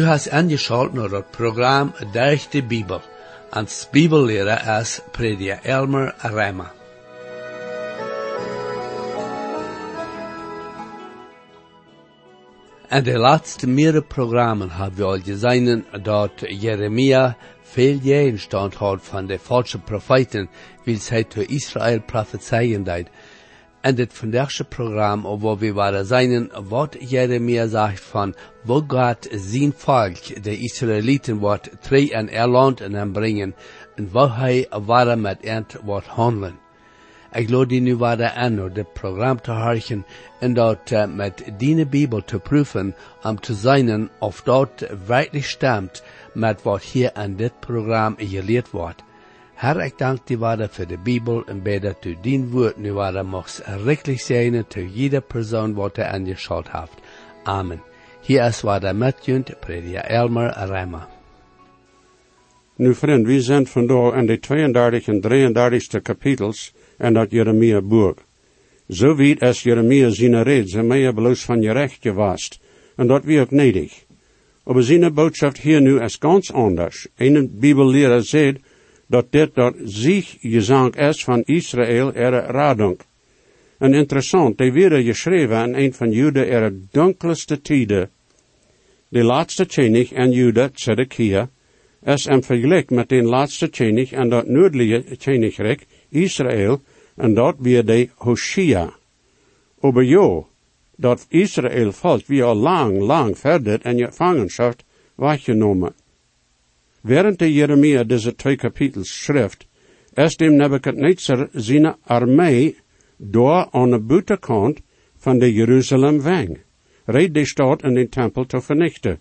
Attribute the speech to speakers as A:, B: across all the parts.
A: Du hast angeschaut naar het programma Durch de Bibel. Als Bibellehrer is prediker Elmer Reimer. En de laatste meerdere programma's hebben we al gezien dat Jeremia veel jaren stand had van de falsche profeten, wil zij te Israël prophezeien deed. En dit vandaagse programma, waar we waren zijn, wat Jeremia zegt van, wo gaat zijn volk, de Israëlieten, wat twee en Erland en brengen, en wat hij waren met ent wat handelen. Ik geloof die nu waren aan om dit programma te harken en dat uh, met die Bibel te proeven om te zien of dat werkelijk stemt met wat hier aan dit programma geleerd wordt. Herr, ik dank die waarde voor de Bibel en bid dat u dien woord nu waarde mocht rechtlich zijn te jeder persoon wat er angeschaut heeft. Amen. Hier is waarde met junt, prediker Elmer Reimer.
B: Nu vriend, we zijn vandaag in de 32 en 33 kapitels en dat Jeremia boek. Zo weet als Jeremia zijn red zijn meer bloos van je recht gewast, en dat wie ook nedig. Aber zijn boodschap hier nu is ganz anders. Een bibelleraar zegt dat dit dat zich gezang is van Israël er radunk. En interessant, die werden geschreven in een van Juda er donkerste tijden. De laatste tjenig en Juda, Zedekia, is hem vergelijk met de laatste tjenig en dat noordelijke tjenigrijk, Israël, en dat weer de Hoshea. Aber jo, dat Israël volk wie al lang, lang verder in je gevangenschap weggenomen. Während der Jeremia diese twee kapitels schrift, is dem Nebuchadnezzar zijn armee door aan de buitenkant van de Jeruzalem wang, reed de stad en de tempel te vernichten.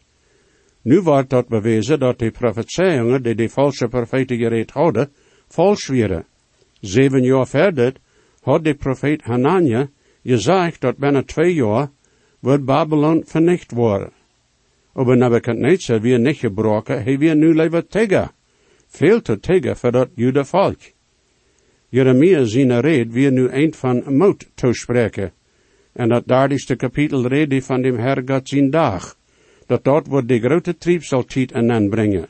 B: Nu wordt dat bewezen dat de profetieën die de valse profeten gereed hadden, vals waren. Zeven jaar verder had de profeet Hanania gezegd dat binnen twee jaar wordt Babylon vernicht worden. Aber Nebuchadnezzar weer niet gebroken, hij weer nu leven tegen. Veel te tegen voor dat jude volk. Jeremia zijn red weer nu eind van moed toespreken. En dat dertigste kapitel rede van dem Herr God zijn dag. Dat dat wordt de grote triebsaltiet aan aanbrengen.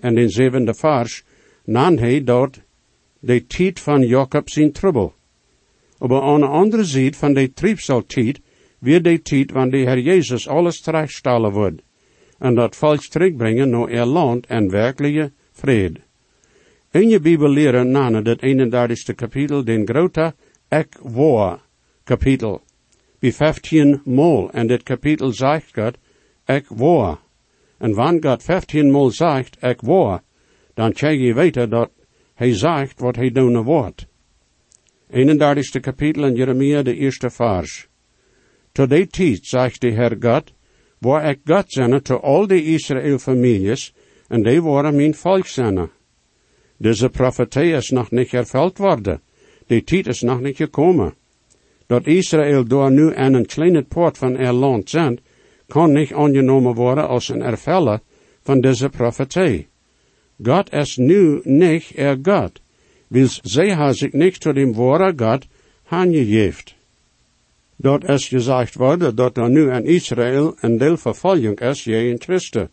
B: En in zevende vers nan hij dat de tijd van Jacob zijn trouble. Aber aan de andere zijde van de triebsaltiet weer de tijd wanneer de Herr Jezus alles terechtstellen wordt en dat volk terugbrengen naar er land en werkelijke vrede. In je Bibel leren na dat 31 kapitel den grote ek woa kapitel. Bij 15 mol en dit kapitel zegt God ek woa. En wanneer God 15 mol zegt ek woa, dan krijg je weten dat hij zegt wat hij doen wordt. 31 kapitel in Jeremia de eerste vers. Tot die tijd, zegt de Heer God, waar ik God zende te al de Israël families, en die waren mijn volk zende. Deze profetie is nog niet vervuld worden. Die tijd is nog niet gekomen. Dat Israël door nu aan een kleine poort van er land zendt, kan niet aangenomen worden als een erveller van deze profetie. God is nu niet er God, wils zij ha zich niet tot dem ware God aangegeven dat is gezegd worden dat er nu in Israël een deel vervolging is in Christen.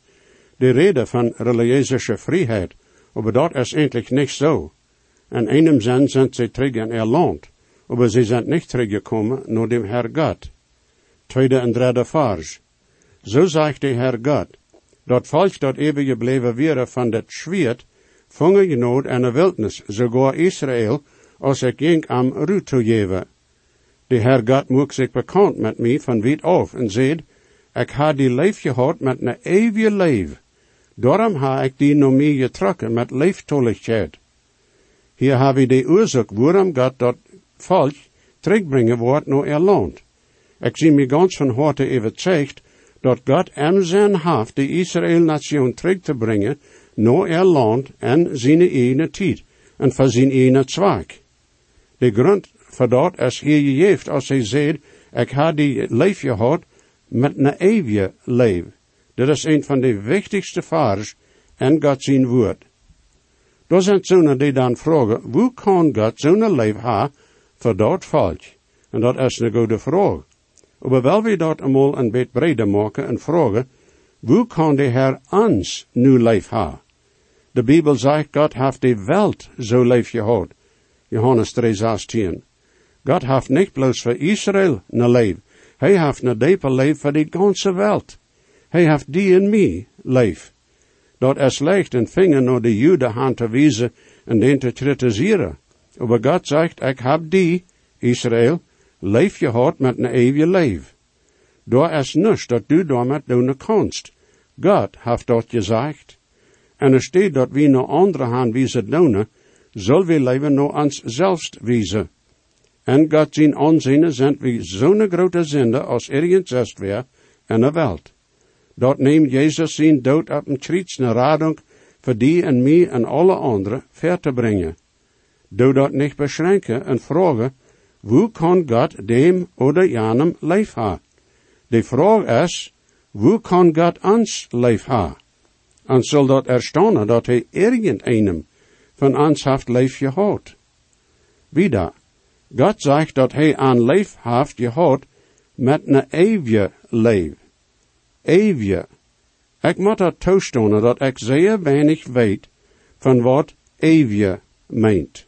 B: De reden van religieuze vrijheid, maar dat is eigenlijk niet zo. In einem zin zijn ze terug in er land, maar ze zijn niet teruggekomen naar dem Herr God. Tweede en derde vers. Zo zegt de Herr God, dat volk dat even gebleven wäre van dat schwert, vangen je nood in de wildnis, sogar Israël, als ik ging am Ruut te geven. De Herr God maakt zich bekend met mij van wit af en zegt, ik ha die leef gehad met een eeuwige leef. Daarom ha ik die nog meer getrokken met leeftolligheid. Hier heb ik de oorzaak waarom God dat volk terugbrengen wordt naar er land. Ik zie me ganz van harte overtuigd dat God hem zijn haft de Israël-nation terug te brengen naar er land en zijn ene tijd en voor zijn ene zwak. De grond dat is hier gegeven als hij zegt, ik had die leef gehad met een eeuwige leven. Dat is een van de wichtigste vers en God zijn woord. Daar zijn zonen die dan vragen, hoe kan God zo'n leven hebben voor dat volk? En dat is een goede vraag. Maar wel we dat eenmaal een beetje breder maken en vragen, Hoe kan de Herr ons nu lief ha? De Bijbel zegt, God heeft de Welt zo lief gehad. Johannes 3, 16. God heeft niet bloos voor Israël een lief. Hij heeft een diepe lief voor de ganze Welt. Hij heeft die en mij lief. Dat is slecht een vinger naar de Juden hand te wijzen en den te kritiseren. Maar God zegt, ik heb die, Israël, lief gehad met een eeuwige lief. Daar is niets dat du daarmee doen kanst. God heeft dat gezegd. En er staat dat we naar andere hand wijzen doen, zullen we leven naar ons zelfs wijzen. En God zijn aanzien zijn we zo'n grote zinde als ergens est weer in de wereld. Dat neemt Jezus zijn dood op een naar radung voor die en mij en alle anderen ver te brengen. Doe dat niet beschränken en vragen, hoe kan God dem oder janem leef ha? De vraag is, hoe kan God ons leef ha? En zal dat erstaunen dat hij irgendeinem van ons heeft leef gehad. Wieder, God zegt dat hij aan leef heeft gehad met een eeuwige leef. Eeuwige. Ik moet dat toestonen dat ik zeer weinig weet van wat eeuwige meent.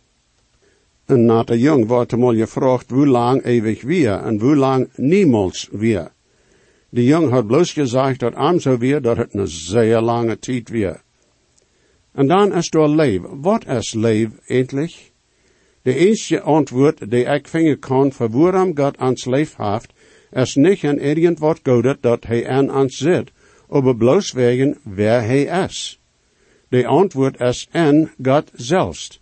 B: En na de jong wordt hem al gevraagd hoe lang eeuwig weer en hoe lang niemals weer. De jong had bloos gezegd dat am zo weer dat het een zeer lange tijd weer. En dan is er leven. Wat is leven eindelijk? De eerste antwoord die ik vinden kan voor waarom God ons leef heeft, is niet in irgend wat godet dat hij aan ons zit, aber bloos wegen wer hij is. De antwoord is in God zelfs.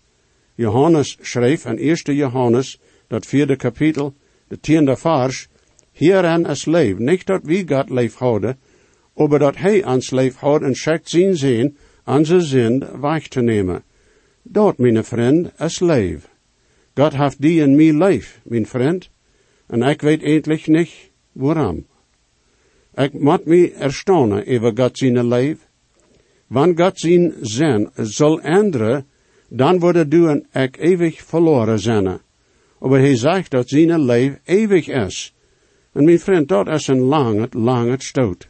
B: Johannes schreef in 1 Johannes, dat vierde kapitel, de tiende vers, hierin is leef, niet dat wie God leef houden, aber dat hij ons leef houdt en schickt zien, onze zin weg te nemen. Dat, mijn vriend, is leef. God heeft die in mij leef, mijn vriend, en ik weet eindelijk niet waarom. Ik moet me erstaunen over God zijn leef. Wanneer God zijn zin zal änderen, dan worden du en ik eeuwig verloren zijn. Maar hij zegt dat zijn leef eeuwig is. En mijn vriend, dat is een lange, lange stoot.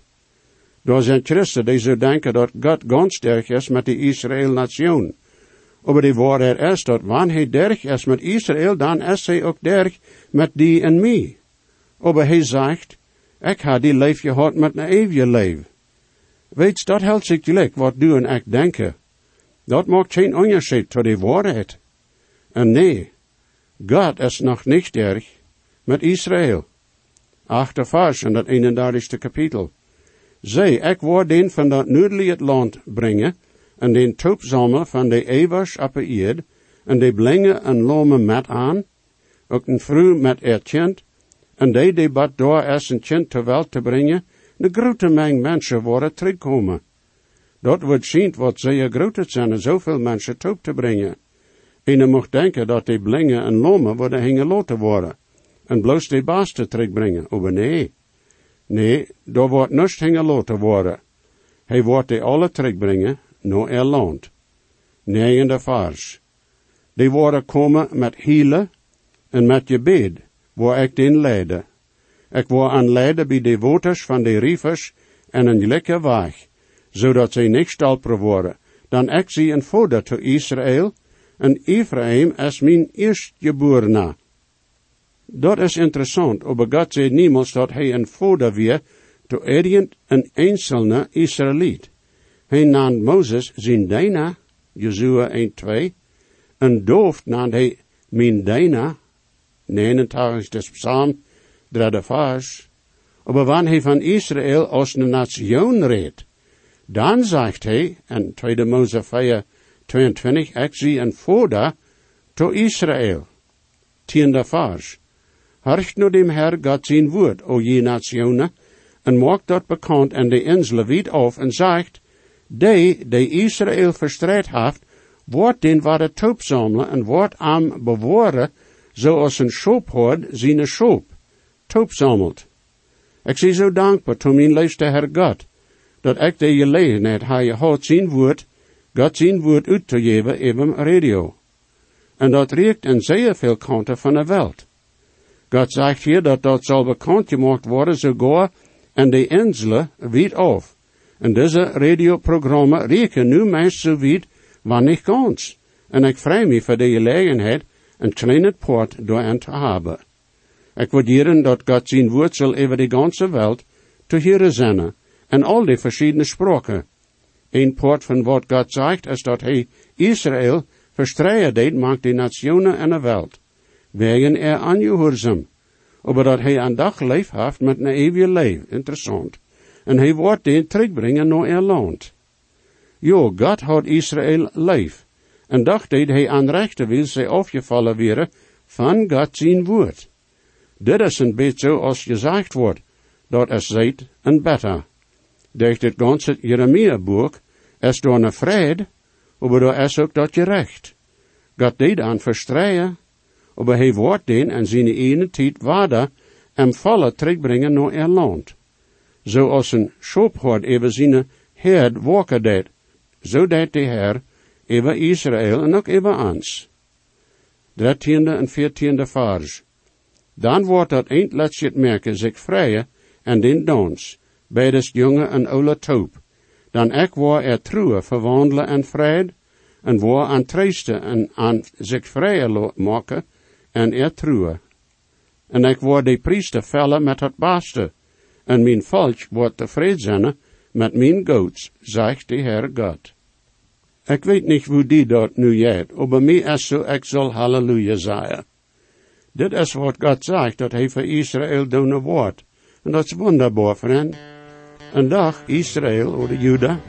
B: Door zijn christen die zo denken dat God ganz is met de Israël-nation. Maar die waarheid is dat wanneer hij derg is met Israël, dan is hij ook derg met die en mij. Maar hij zegt, ik ha die leef gehad met een eeuwige leef. Weet dat helpt zich gelijk wat du en ik denken. Dat maakt geen onderscheid tot de waarheid. En nee, God is nog niet erg met Israël. Achter in dat 31 kapitel. Zij, ik word den van dat noordelijke land brengen, en den troep zamelen van de eeuwers op de eerd, en de blengen en lome met aan, ook een vrouw met er kind, en die die bad door is een kind ter welt te brengen, de grote meng mensen worden terugkomen. Dat wordt zien wat zeer groot zijn en zoveel mensen toe te brengen. En je mocht denken dat die blingen en lomen worden hingeloten worden. En bloos die baas te terugbrengen. Maar nee. Nee, daar wordt niets hingeloten worden. Hij wordt die alle terugbrengen, no er land. Negende vers. Die worden komen met hielen en met je bed, waar ik den leide. Ik word aan leiden bij de woters van de rievers en een lekker weg zodat zij niet stalper worden. Dan ik zie een vader te Israël, en Ephraim is mijn eerstgeborene. Dat is interessant, aber God zei niemals dat hij een vader weer to erient een einzelne Israëliet. Hij naam Mozes zijn Dina, Jezua 1, 2, een doof naam hij mijn Dina, 89 psalm, derde vers. Aber wanneer hij van Israël als een nation redt, dan zegt hij, in 2 Mose 4, 22, ik zie een vader to Israël. Tiende vers. Harcht nu dem Herr God zijn woord, o je nationen, en maakt dat bekend en de inselen wiet af en zegt, die, die Israël verstrijd heeft, wordt den toop zamelen en wordt am bewaren, zoals een schoophoord zijn schoop, toop zamelt. Ik zie zo dankbaar to mijn liefste Herr God, dat ik de gelegenheid ha je had zien woord, God zien woord uit te geven even radio. En dat reikt in zeer veel kanten van de wereld. God zegt hier dat dat zal bekend gemaakt worden, sogar en de inselen wiet af. En deze radioprogramma reken nu meest zo wiet wanneer kans. En ik vrij me voor de gelegenheid een kleine poort door hen te hebben. Ik waarderen dat God zijn woord zal over de ganze wereld te horen zijn en al die verschillende spraken. Een poort van wat God zegt is dat hij Israël verstreien deed maakt de nationen en de wereld. Wegen er aangehoorzaam. Maar dat hij een dag leef heeft met een eeuwige leven. Interessant. En hij wordt den terugbrengen naar er land. Jo, God had Israël leef. En dacht deed hij aan rechte wil zij afgevallen weer van God zijn woord. Dit is een beetje als gezegd wordt, dat is zet en beter. Durch dit ganze Jeremia-boek is door een vrede, maar door is ook dat recht. God deed aan verstreien, maar hij wordt den en zijn ene tijd waarde en vallen terugbrengen naar er land. Zoals een schoopherd even herd waken deed, zo deed de Heer even Israël en ook even ons. Dertiende en veertiende vers. Dan wordt dat eindletjes het merken zich vrije en den dans, beides jonge en oude toop. Dan ek waar er truwe verwandelen en vrede, en waar aan treiste en aan zich vrije maken, en er truwe. En ik word de priester vellen met het beste, en mijn volk wordt tevreden zijn met mijn goats, zegt de Heer God. Ik weet niet hoe die dat nu jet, maar mij is zo, ik zal halleluja zeggen. Dit is wat God zegt, dat hij voor Israël doen wordt. En dat is wonderbaar, vriend. Een dag Israël, of de Juda,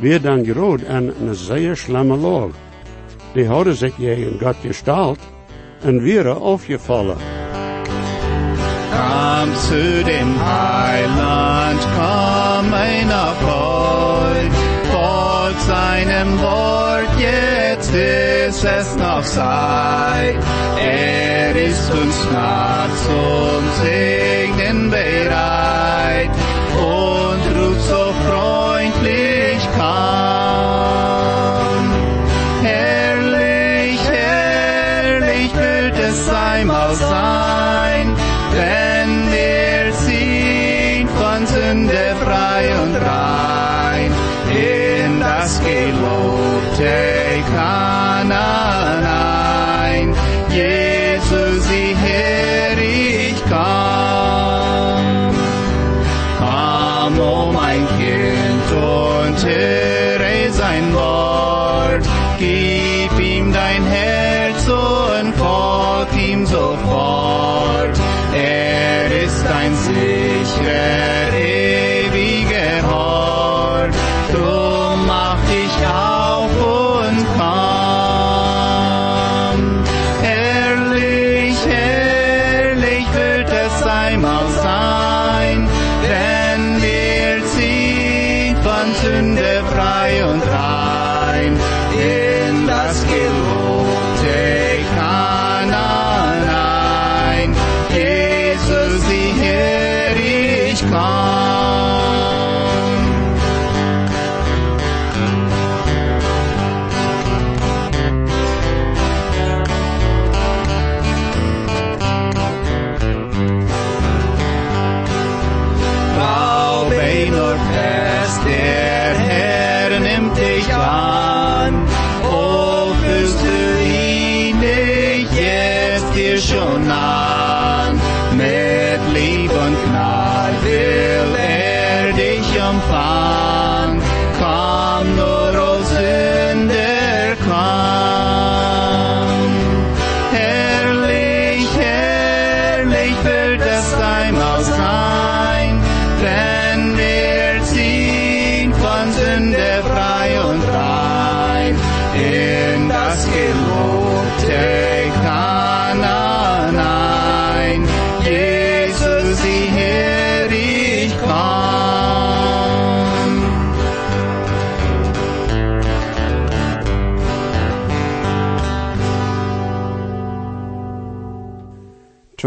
B: weer dan groot en een zeer slamme laag. Die hadden zich in God gestalt en weer afgevallen.
C: Kam zu dem Heiland, komm einer Volk, folgt seinem Wort, jetzt ist es noch Zeit. Er ist uns nah zum Segnen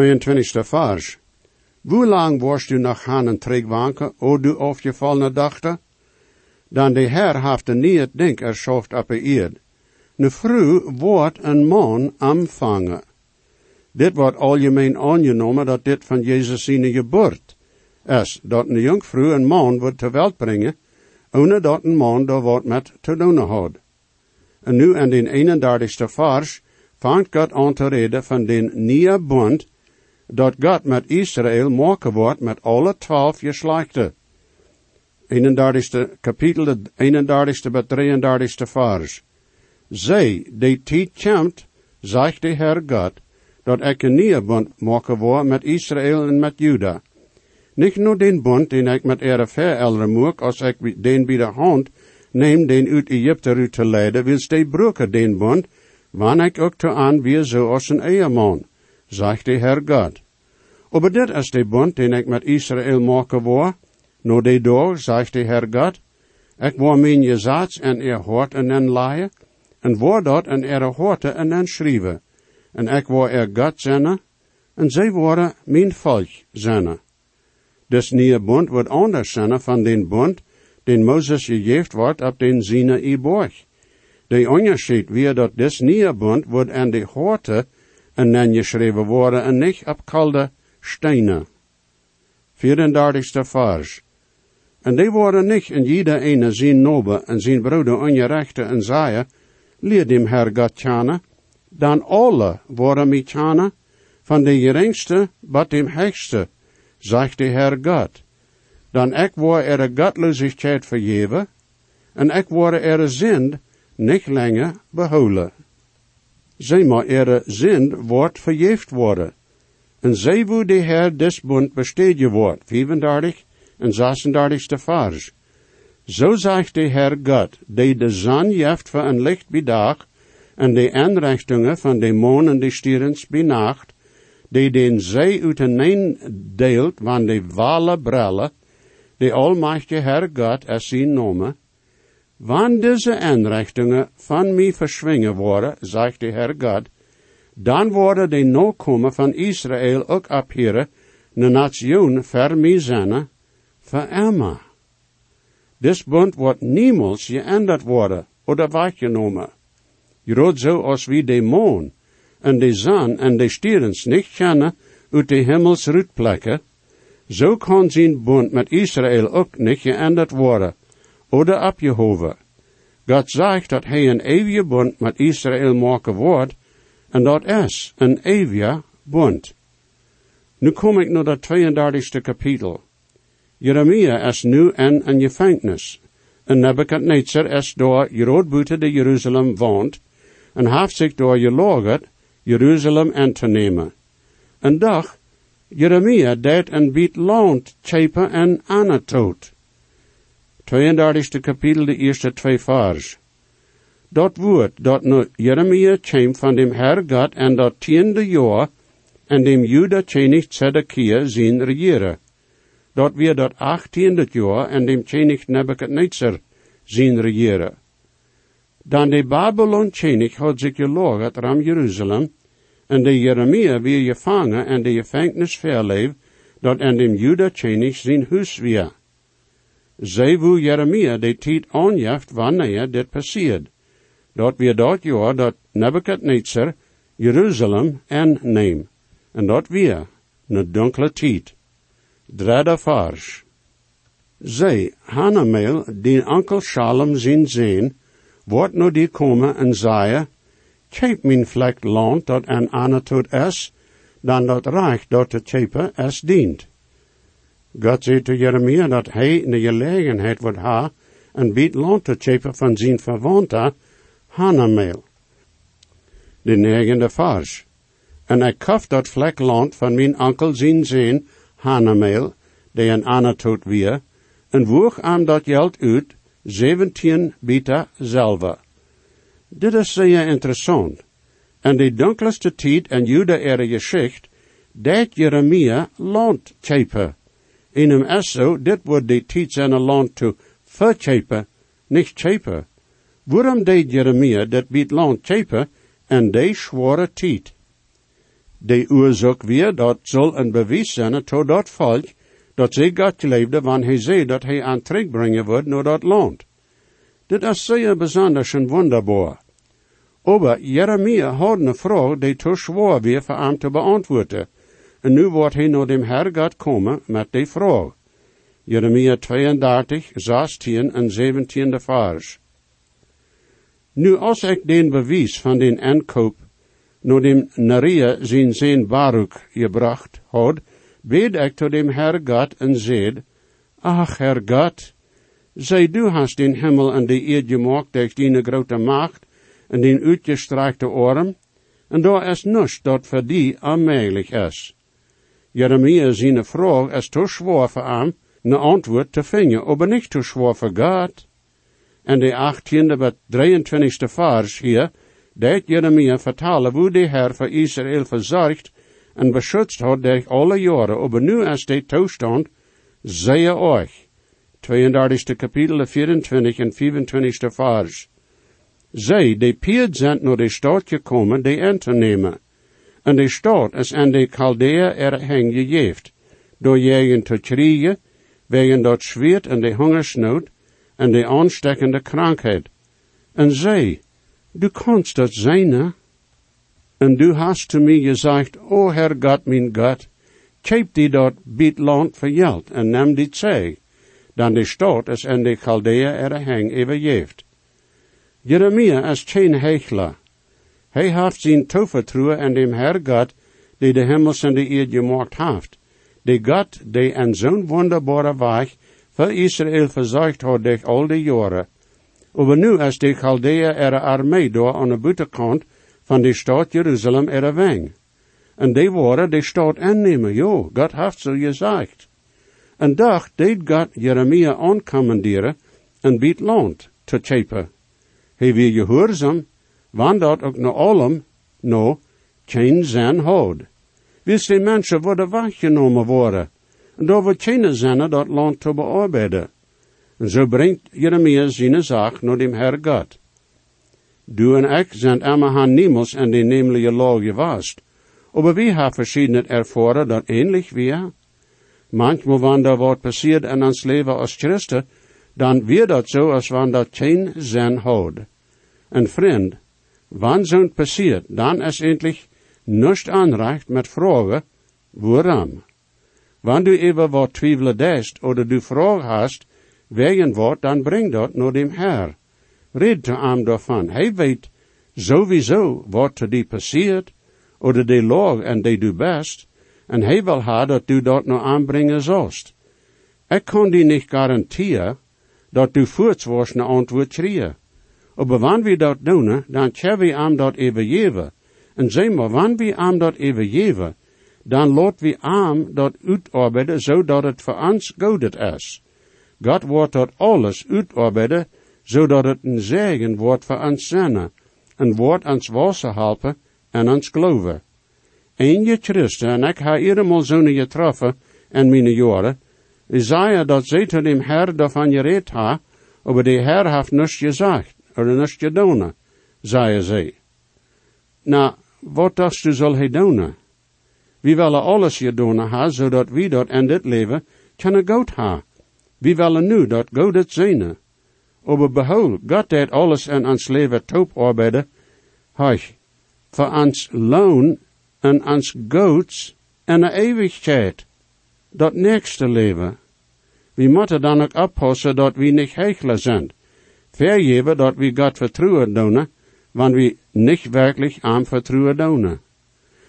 B: 22. vers. Hoe lang worst du nach Hanen trägwanken, o du aufgefallene dachte? Dan de Herr heeft een niet denk erschaft op eerd. Ne vrouw wordt een man aanvangen. Dit wordt algemeen aangenomen dat dit van Jezus zijn geboort is, dat een jongvrouw een man wordt ter welt brengen, ohne dat een man daar wat met te doen had. En nu in den 31ste vers vangt God aan te reden van den nieuwe bond dat God met Israël maken wordt met alle twaalf geslachten. 31ste kapitel, de 31ste bij 33ste vers. Zij, die tijd komt, zegt de Heer God, dat ik een nieuwe bond maken word met Israël en met Juda. Niet nur den bond den ik met ere verelderen moet, als ik den bij de hand neem den uit Egypte uit te leiden, wil de den bond, wanneer ik ook te aan wie zo als een zegt de Heer God. Aber dit is de bond den ik met Israël maken word, no de dag, zegt de Heer God, ik word mijn gezats en er hoort en en laaien, en word dat en er hoorte en en schrijven, en ik word er God zenne, en zij worden mijn volk zenne. Dus nieuwe bond wordt anders zijn van den bond, den Moses gegeven wordt op den Sinaï borg. De onderscheid weer dat des nieuwe bond wordt aan de horte en dan geschreven worden en niet op kalde stenen. 34ste vers. En die worden niet in jeder ene zijn nobe en zijn broeder ongerechte en zeien, leer dem Herr God tjane, dan alle worden mij tjane, van de geringste tot dem hechste, zegt de Heer God. Dan ik word er godloosheid vergeven, en ik word er zind niet langer behouden. Zij maar er zind wordt vergeefd worden. En zij wo de Heer des bund besteden wordt, 35 en 36 vers. Zo zegt de Heer God, die de zon jeft voor een licht bij dag, en de aanrichtingen van de maan en de stierens bij nacht, die den zij uiteen deelt van de wale brellen, de almachtige Herr God als zijn nomen, wanneer deze aanrichtingen van mij verschwingen worden, zegt de Herr God, dan worden de nakomen van Israël ook abheren, de nation ver voor Emma. Dit bond wordt niemals geänderd worden, oder weggenomen. Je zo als wie de maan, en de zon en de stierens niet kennen uit de hemels rutplekken, zo kan zijn bond met Israël ook niet geänderd worden, oder abgehoven. God zegt dat hij een eeuwige bond met Israël maken wordt, en dat is een eeuwige bond. Nu kom ik naar dat 32e kapitel. Jeremia is nu in een gevangenis. En Nebuchadnezzar is door Jerod buiten de Jeruzalem woont, en heeft zich door gelogerd Jeruzalem aan te nemen. En dag, Jeremia deed een biet loont tjepen en Anatot. 32e kapitel, de eerste twee vers. Dat woord dat nu Jeremia kwam van dem Herr God en dat tiende jaar en dem Juda König Zedekia zijn regeren. Dat weer dat achttiende jaar en dem König Nebuchadnezzar zijn regeren. Dan de Babylon König had zich gelogerd ram Jeruzalem, en de Jeremia weer gevangen en de gevangenis verleef, dat en dem Juda König zijn huis weer. Wo Jeremia de tijd aanjaft wanneer dit passiert. Dat weer dat jaar dat Nebuchadnezzar Jeruzalem neem. En dat weer, een donkere tijd. Derde vers. Zij, Hanamel, die onkel Shalom zien zien, wordt nu die komen en zei, Cheep min vlek land dat een Anatot is, dan dat rijk dat te chepen is dient. God zei te Jeremia dat hij de gelegenheid wordt ha, een biet land te chepen van zijn verwante, Hanameel. De negende vers. En ik kaf dat vlek land van mijn onkel zijn, Hanameel, die een Anatot weer, en woeg aan dat geld uit, 17 bita zelve. Dit is zeer interessant. En de donkerste tijd en Juda ere geschicht, dat Jeremia land chepen. In is zo, dit wordt de tijd zijn land te verchepen, niet chepen. Waarom deed Jeremia dit biedt land chepen en de zware tijd? De oorzaak weer, dat zal een bewijs zijn tot dat volk, dat zij God leefde, wanneer hij zei dat hij aan terugbrengen wordt naar dat land. Dit is zeer bijzonder en wonderbaar. Aber Jeremia had een vraag die te zwaar weer voor te beantwoorden. En nu wordt hij naar dem Herr God komen met die vraag. Jeremia 32, 16 en 17 vers. Nu als ik den bewijs van den aankoop, naar dem Naria zijn zijn Baruch gebracht had, bid ik tot dem Herr God en zeid, Ach, Herr God, zij du hast den Himmel en de eerd gemaakt durch die grote macht en den uitgestrekte arm, en daar is niets dat voor die is. Jeremia zijn vraag is te zwaar voor hem, een antwoord te vinden, aber niet te zwaar voor God. En de 18e bij 23e vers hier, dat Jeremia vertalen hoe de Herr voor Israël verzorgd en beschützt had durch alle jaren, aber nu is de toestand, zeer euch. 32. kapitel 24 en 25. vers. Zij, die Piet zijn naar de stad gekomen, die aan te nemen. En de stad is aan de Chaldea erheen gegeven, door jegen te kriegen, wegen dat zweet en de hongersnood, en de aanstekkende krankheid. En zij, du kannst dat zijn, En du hast te mij gezegd, o Herr God, mijn God, keep die dat bit land voor geld, en neem die zij dan de stad is en de Chaldea erheen overgeeft. Jeremia is geen hechler. Hij heeft zijn toevertrouwen en dem Herr God, die de hemels en de eerd gemaakt heeft. De God, die en zo'n wonderbare weg voor Israël verzorgd had durch al die jaren. Aber nu is de Chaldea er armee door aan de buitenkant van de stad Jeruzalem er weng. En die waren de stad aannemen, jo, God heeft zo gezegd. En dag deed God Jeremia aancommanderen en biedt land te chepen. Hij wil gehoorzaam, want ook naar allem, no, geen zijn houd. Wist die mensen worden weggenomen worden, en daar wordt geen zin dat land te bearbeiden. En zo brengt Jeremia zijn zaak naar dem Herr God. Du en ik zijn allemaal niemals en die nemelijke law gewaast. Aber wie hebben verschiedene ervaren dat ähnlich wir? Manchmal, wanneer er wat passiert in ons leven als christen, dan weer dat zo als wanneer dat geen zin houdt. En vriend, wanneer zo'n passiert, dan is endlich niets aanrecht met vragen, waarom? Wanneer du even wat twijfelen oder du vraag hast, wegen wat, dan breng dat naar dem Herr. Red te hem daarvan. Hij weet sowieso wat er die passiert, oder die log en die du best, en hij wil ha dat du dat nou aanbrengen zolst. Ik kan die niet garanteren dat du voorts een antwoord. Aber wanneer we dat doen, dan kunnen we hem dat even En zeg maar, wanneer we hem dat even dan laat we hem dat uitarbeiden, zodat het voor ons goed is. God wordt dat alles uitarbeiden, zodat het een zegen wordt voor ons zijn, en wordt ons wasser helpen en ons geloven. En je christen, en ik ha eenmaal zo'n getroffen in mijn jaren, zei dat zij tot dem Herr daarvan gereed ha, aber de Herr heeft niets gezegd, niets gedaan, zei zij. Nou, wat dacht u zal hij doen? We willen alles gedaan ha, zodat we dat in dit leven kunnen goed ha. We willen nu dat God het zijn. Aber behold, God deed alles in ons leven top arbeiden, huich, voor ons loon en ons goeds en een eeuwigheid. Dat nächste leven. We moeten dan ook oppassen dat we niet hechelen zijn. Vergeven dat we God vertrouwen doen, want we niet werkelijk aan vertrouwen doen.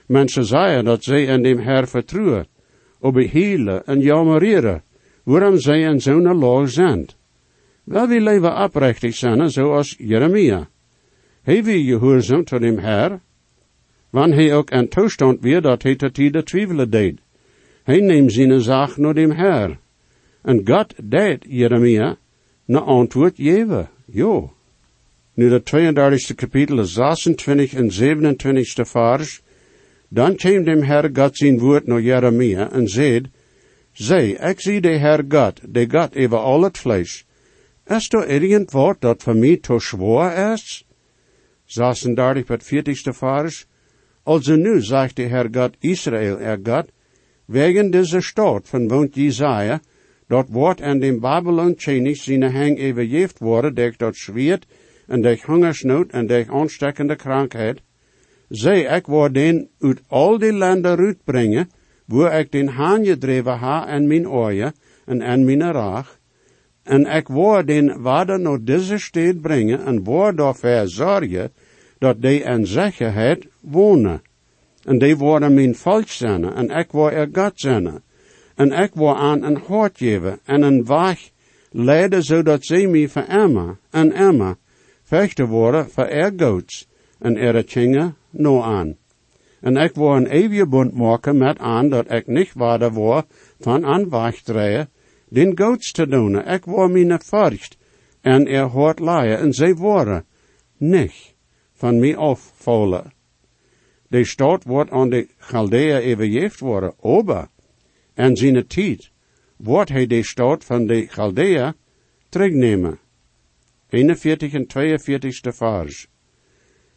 B: Mensen zeggen dat zij in dem Herr vertrouwen, aber hielen en jammerieren, waarom zij in zo'n laag zijn. Wel, we leven oprechtig zijn, zoals Jeremia. Hij wil gehoorzaam tot dem Herr, wanneer hij ook een toestand weer dat hij tot de twijfelen deed. Hij neemt zijn zaak naar dem Herr. En God deed Jeremia na antwoord geven. Jo. Nu de 32e kapitel, 26 en 27 vers. Dan kwam dem Herr God zijn woord naar Jeremia en zei, Zij, ik zie de Herr God, de God over al het vlees. Is er irgend woord dat voor mij te zwaar is? 36 het 40 vers. Also nu sagt der Herr Gott Israel, er Gott, wegen dieser Stadt von wohnt Jesaja, dort wordt an dem Babylon Chenig seine Hang überjeft worden durch dort Schwert en durch Hungersnood en durch ansteckende Krankheit. Zij, ik word den uit al die landen uitbrengen, wo ik den Haan gedreven ha en mijn oorje, en aan mijn raag. En ik wou den waarde naar deze stad brengen en wou daarvoor zorgen dat die in zekerheid wonen. En die worden mijn volk zijn en ik wou er God zijn. En ik wou aan een hart geven en een weg leiden zodat zij mij voor Emma en Emma vechten worden voor er goeds en er no aan. En ik wou een eeuwige bund maken met aan dat ik niet waarde wou van aan wegdreien, den goeds te doen. Ik wou mijn furcht en er hoort leien en zij worden niet van mij afvallen. De stad wordt aan de Chaldea overgeeft worden, ober. En zijn tijd wordt hij de stad van de Chaldea terugnemen. 41 en 42 vers.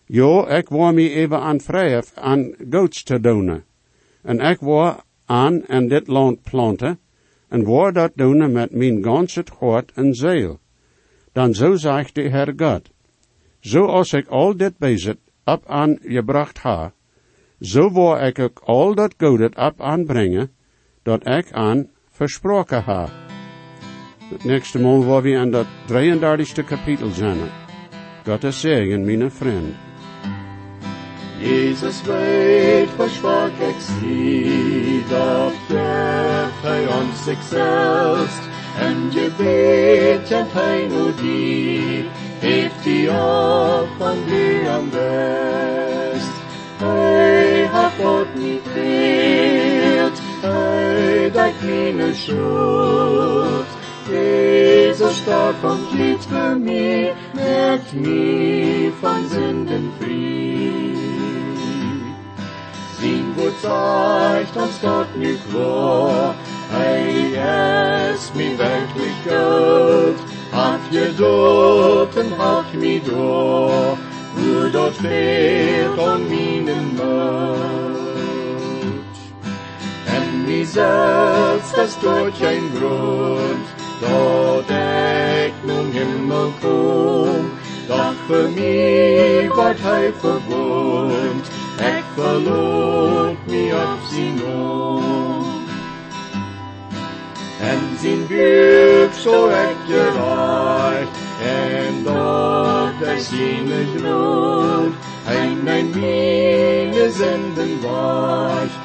B: Jo, ik wou me even aan vrij aan goats te doen. En ik wou aan en dit land planten, en wou dat doen met mijn ganse hart en ziel. Dan zo zegt de Heer God, zo als ik al dit bezit op aan gebracht ha, zo wou ik ook al dat goede op aanbrengen, dat ik aan versproken ha. Het nächste Mal waar we aan dat 33 kapitel zijn. God is zegen, mijn vriend.
D: Jesus weet versprach ik zie, dat geeft hij ons zichzelf. En je weet en hij nu die, heeft die op van die am best. Hij meine schuld. Jezus starb und litt für mich, merkt mich von Sünden frei. Sing gut zeigt uns Gott nicht klar, er ist mir wirklich hat Geduld und hat mich da, wo dort fehlt an meinen Mut. En wie selbst das durch ein Grund, dat ik nun Himmel kom, doch für mich wat hij verwohnt, verloot mich op zijn oom. En zijn buik zo ik gereicht, en dat hij zijn groot, hij mijn mine zenden was,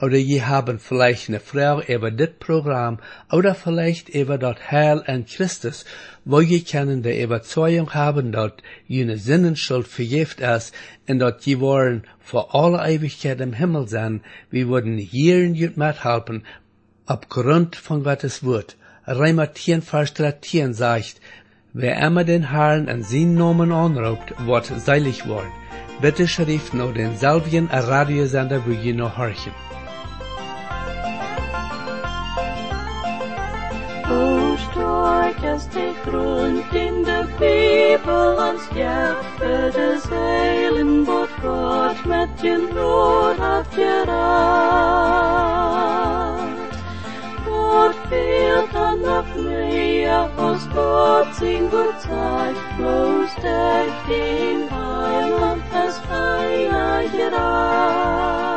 A: oder je haben vielleicht eine Frau über das Programm oder vielleicht über das Heil an Christus, wo je können die Überzeugung haben, dass jene Sinnenschuld vergift ist und dass je wollen vor aller Ewigkeit im Himmel sein, wir würden hier in jut mithelfen, aufgrund von Gottes Wort. Reimer 10, Vers 13 sagt, wer immer den Herrn an seinen Namen anruft, wird seilig worden. Bitte schrift noch den selben Radiosender, wo je noch horchen.
E: eerste kroont in de people en sterven de zeilen, wordt God met je brood afgeraakt. God veelt dan nog meer als God zijn Zeit, in der den Heiland, das Heil geraakt.